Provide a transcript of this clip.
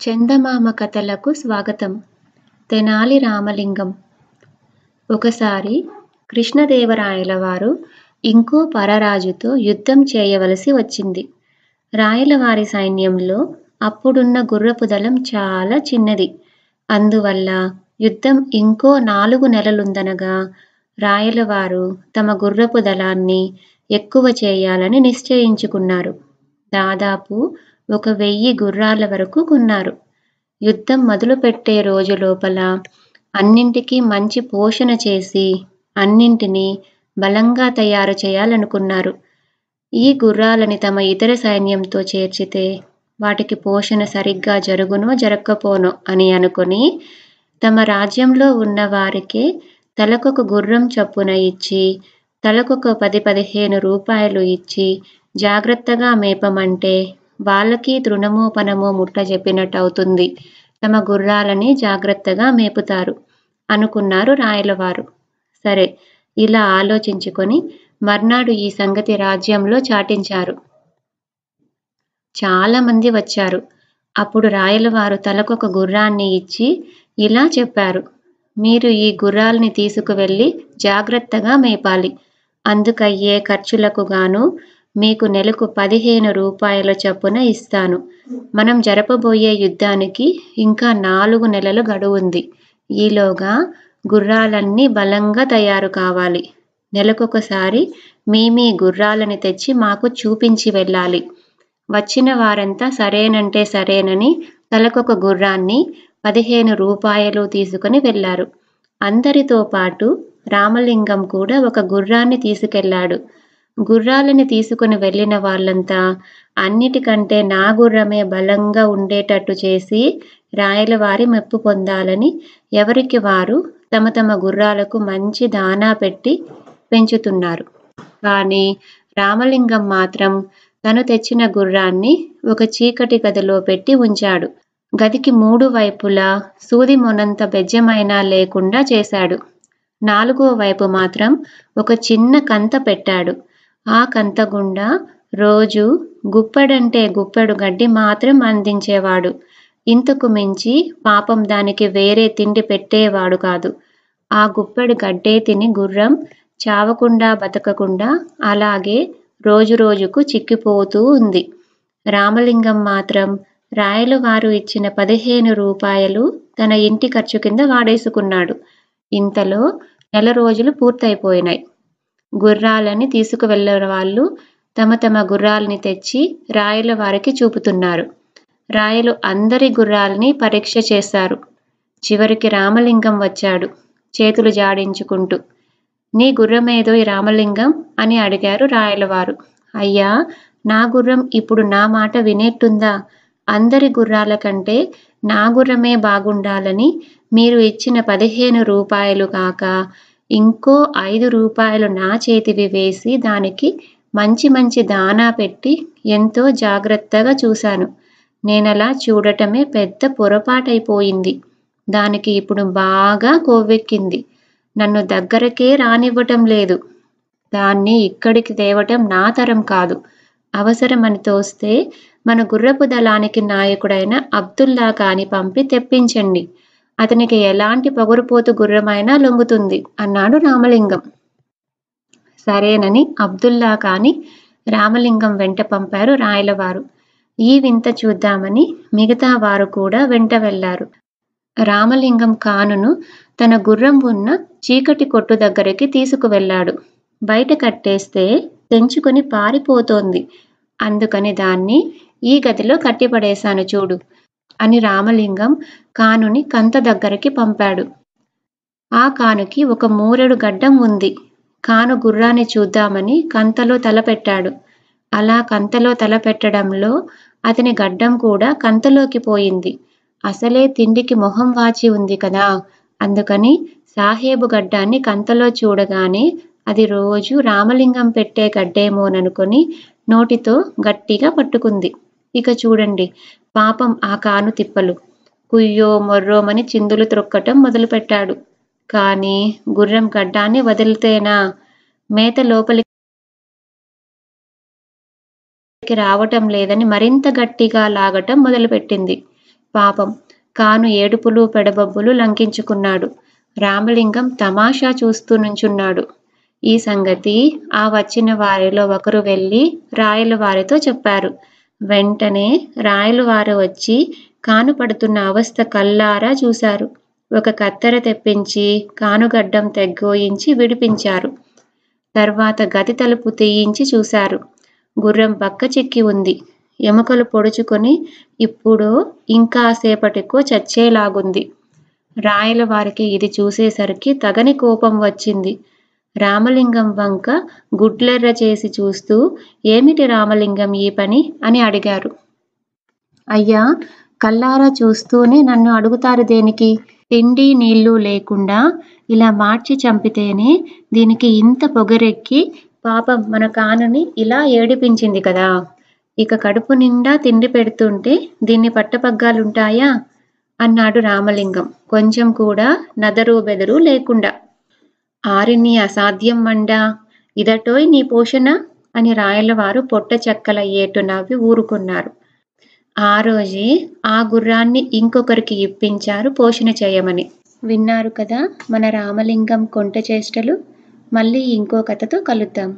చందమామ కథలకు స్వాగతం. తెనాలి రామలింగం. ఒకసారి కృష్ణదేవరాయల వారు ఇంకో పరరాజుతో యుద్ధం చేయవలసి వచ్చింది. రాయలవారి సైన్యంలో అప్పుడున్న గుర్రపు దళం చాలా చిన్నది. అందువల్ల యుద్ధం ఇంకో నాలుగు నెలలుందనగా రాయలవారు తమ గుర్రపు దళాన్ని ఎక్కువ చేయాలని నిశ్చయించుకున్నారు. దాదాపు ఒక వెయ్యి గుర్రాల వరకు కొన్నారు. యుద్ధం మొదలుపెట్టే రోజు లోపల అన్నింటికీ మంచి పోషణ చేసి అన్నింటినీ బలంగా తయారు చేయాలనుకున్నారు. ఈ గుర్రాలని తమ ఇతర సైన్యంతో చేర్చితే వాటికి పోషణ సరిగ్గా జరుగునో జరగకపోనో అని అనుకుని తమ రాజ్యంలో ఉన్న వారికి తలకొక గుర్రం చొప్పున ఇచ్చి తలకొక పది పదిహేను రూపాయలు ఇచ్చి జాగ్రత్తగా మేపమంటే వాళ్ళకి తృణమో పనమో ముట్ట చెప్పినట్టు అవుతుంది తమ గుర్రాలని జాగ్రత్తగా మేపుతారు అనుకున్నారు రాయలవారు. సరే ఇలా ఆలోచించుకొని మర్నాడు ఈ సంగతి రాజ్యంలో చాటించారు. చాలా మంది వచ్చారు. అప్పుడు రాయలవారు తలకొక గుర్రాన్ని ఇచ్చి ఇలా చెప్పారు. మీరు ఈ గుర్రాల్ని తీసుకువెళ్ళి జాగ్రత్తగా మేపాలి. అందుకయ్యే ఖర్చులకు గాను మీకు నెలకు పదిహేను రూపాయల చొప్పున ఇస్తాను. మనం జరపబోయే యుద్ధానికి ఇంకా నాలుగు నెలలు గడువుంది. ఈలోగా గుర్రాలన్నీ బలంగా తయారు కావాలి. నెలకొకసారి మీ మీ గుర్రాలని తెచ్చి మాకు చూపించి వెళ్ళాలి. వచ్చిన వారంతా సరేనంటే సరేనని తలకొక గుర్రాన్ని పదిహేను రూపాయలు తీసుకుని వెళ్ళారు. అందరితో పాటు రామలింగం కూడా ఒక గుర్రాన్ని తీసుకెళ్ళాడు. గుర్రాలని తీసుకుని వెళ్ళిన వాళ్ళంతా అన్నిటికంటే నా గుర్రమే బలంగా ఉండేటట్టు చేసి రాయలవారి మెప్పు పొందాలని ఎవరికి వారు తమ తమ గుర్రాలకు మంచి దానా పెట్టి పెంచుతున్నారు. కానీ రామలింగం మాత్రం తను తెచ్చిన గుర్రాన్ని ఒక చీకటి గదిలో పెట్టి ఉంచాడు. గదికి మూడు వైపులా సూది మొనంత బెజ్జమైనా లేకుండా చేశాడు. నాలుగో వైపు మాత్రం ఒక చిన్న కంత పెట్టాడు. ఆ కంతగుండ రోజు గుప్పెడంటే గుప్పెడు గడ్డి మాత్రం అందించేవాడు. ఇంతకు మించి పాపం దానికి వేరే తిండి పెట్టేవాడు కాదు. ఆ గుప్పెడు గడ్డే తిని గుర్రం చావకుండా బతకకుండా అలాగే రోజు రోజుకు చిక్కిపోతూ ఉంది. రామలింగం మాత్రం రాయలు వారు ఇచ్చిన పదిహేను రూపాయలు తన ఇంటి ఖర్చు కింద వాడేసుకున్నాడు. ఇంతలో నెల రోజులు పూర్తయిపోయినాయి. గుర్రాలని తీసుకువెళ్ళిన వాళ్ళు తమ తమ గుర్రాలని తెచ్చి రాయల వారికి చూపుతున్నారు. రాయలు అందరి గుర్రాలని పరీక్ష చేశారు. చివరికి రామలింగం వచ్చాడు చేతులు జాడించుకుంటూ. నీ గుర్రమేదో ఈ రామలింగం అని అడిగారు రాయలవారు అయ్యా నా గుర్రం ఇప్పుడు నా మాట వినేట్టుందా? అందరి గుర్రాల కంటే నా గుర్రమే బాగుండాలని మీరు ఇచ్చిన పదిహేను రూపాయలు కాక ఇంకో ఐదు రూపాయలు నా చేతివి వేసి దానికి మంచి మంచి దానా పెట్టి ఎంతో జాగ్రత్తగా చూశాను. నేనలా చూడటమే పెద్ద పొరపాటైపోయింది. దానికి ఇప్పుడు బాగా కొవ్వెక్కింది. నన్ను దగ్గరకే రానివ్వటం లేదు. దాన్ని ఇక్కడికి తేవటం నా తరం కాదు. అవసరమని తోస్తే మన గుర్రపు దళానికి నాయకుడైన అబ్దుల్లా కాని పంపి తెప్పించండి. అతనికి ఎలాంటి పొగరుపోతు గుర్రమైనా లొంగుతుంది అన్నాడు రామలింగం. సరేనని అబ్దుల్లా కాని రామలింగం వెంట పంపారు రాయలవారు. ఈ వింత చూద్దామని మిగతా వారు కూడా వెంట వెళ్ళారు. రామలింగం కానును తన గుర్రం ఉన్న చీకటి కొట్టు దగ్గరికి తీసుకువెళ్ళాడు. బయట కట్టేస్తే తెంచుకొని పారిపోతోంది. అందుకని దాన్ని ఈ గదిలో కట్టిపడేశాను చూడు. అని రామలింగం కానుని కంత దగ్గరికి పంపాడు. ఆ కానుకి ఒక మూరెడు గడ్డం ఉంది. కాను గుర్రాన్ని చూద్దామని కంతలో తలపెట్టాడు అలా కంతలో తలపెట్టడంలో అతని గడ్డం కూడా కంతలోకి పోయింది. అసలే తిండికి మొహం వాచి ఉంది కదా. అందుకని సాహేబు గడ్డాన్ని కంతలో చూడగానే అది రోజు రామలింగం పెట్టే గడ్డేమోననుకొని నోటితో గట్టిగా పట్టుకుంది. ఇక చూడండి. పాపం ఆ కాను తిప్పలు. కుయ్యో మొర్రోమని చిందులు త్రొక్కటం మొదలుపెట్టాడు. కానీ గుర్రం గడ్డాన్ని వదిలితేనా? మేత లోపలికి రావటం లేదని మరింత గట్టిగా లాగటం మొదలుపెట్టింది. పాపం కాను ఏడుపులు పెడబబ్బులు లంకించుకున్నాడు. రామలింగం తమాషా చూస్తూ నుంచున్నాడు. ఈ సంగతి ఆ వచ్చిన వారిలో ఒకరు వెళ్ళి రాయల వారితో చెప్పారు. వెంటనే రాయలు వారు వచ్చి కానుపడుతున్న అవస్థ కల్లారా చూశారు. ఒక కత్తెర తెప్పించి కానుగడ్డం తెగ్గోయించి విడిపించారు. తర్వాత గది తలుపు తీయించి చూశారు. గుర్రం బక్క చిక్కి ఉంది. ఎముకలు పొడుచుకొని ఇప్పుడు ఇంకాసేపటికో చచ్చేలాగుంది. రాయల వారికి ఇది చూసేసరికి తగని కోపం వచ్చింది. రామలింగం వంక గుడ్లెర్ర చేసి చూస్తూ ఏమిటి రామలింగం ఈ పని? అని అడిగారు. అయ్యా కల్లారా చూస్తూనే నన్ను అడుగుతారు దేనికి? తిండి నీళ్ళు లేకుండా ఇలా మార్చి చంపితేనే దీనికి ఇంత పొగరెక్కి పాపం మన కానుని ఇలా ఏడిపించింది కదా. ఇక కడుపు నిండా తిండి పెడుతుంటే దీన్ని పట్టపగ్గాలుంటాయా? అన్నాడు రామలింగం. కొంచెం కూడా నదరు బెదరు లేకుండా ఆరిని అసాధ్యం మండా ఇదటోయ్ నీ పోషణ అని రాయలవారు పొట్ట చెక్కల ఏటు నవ్వి ఊరుకున్నారు. ఆ రోజే ఆ గుర్రాన్ని ఇంకొకరికి ఇప్పించారు పోషణ చేయమని. విన్నారు కదా మన రామలింగం కొంట చేష్టలు? మళ్ళీ ఇంకో కథతో కలుద్దాం.